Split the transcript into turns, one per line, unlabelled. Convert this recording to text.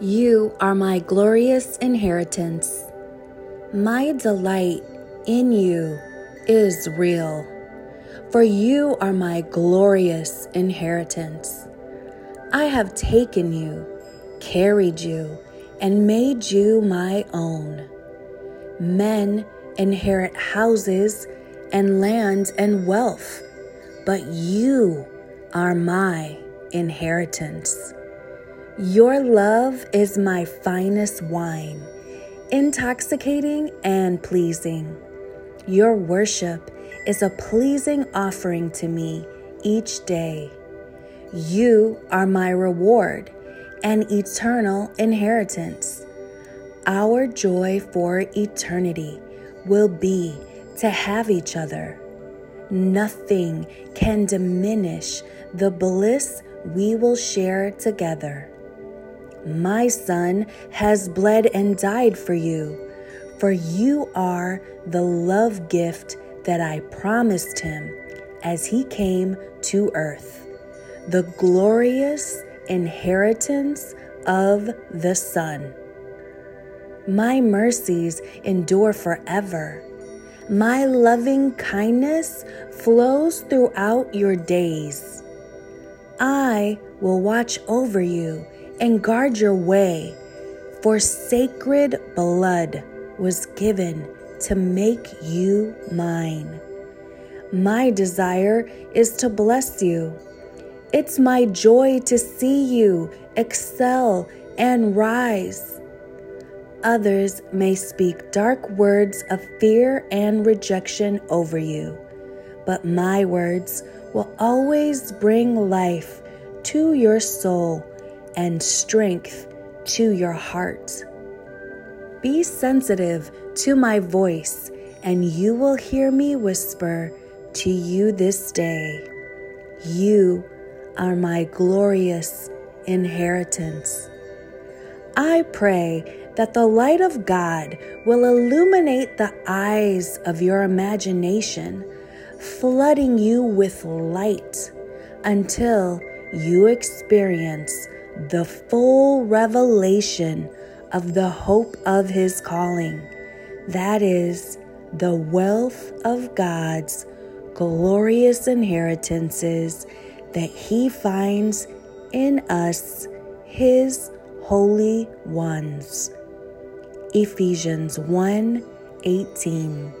You are my glorious inheritance. My delight in you is real, for you are my glorious inheritance. I have taken you, carried you, and made you my own. Men inherit houses and land and wealth, but you are my inheritance. Your love is my finest wine, intoxicating and pleasing. Your worship is a pleasing offering to me each day. You are my reward and eternal inheritance. Our joy for eternity will be to have each other. Nothing can diminish the bliss we will share together. My son has bled and died for you, for you are the love gift that I promised him as he came to earth, the glorious inheritance of the Son. My mercies endure forever. My loving kindness flows throughout your days. I will watch over you and guard your way, for sacred blood was given to make you mine. My desire is to bless you. It's my joy to see you excel and rise. Others may speak dark words of fear and rejection over you, but my words will always bring life to your soul and strength to your heart. Be sensitive to my voice, and you will hear me whisper to you this day You are my glorious inheritance. I pray that the light of God will illuminate the eyes of your imagination, flooding you with light until you experience the full revelation of the hope of his calling. That is the wealth of God's glorious inheritances that he finds in us, his holy ones. Ephesians 1 18.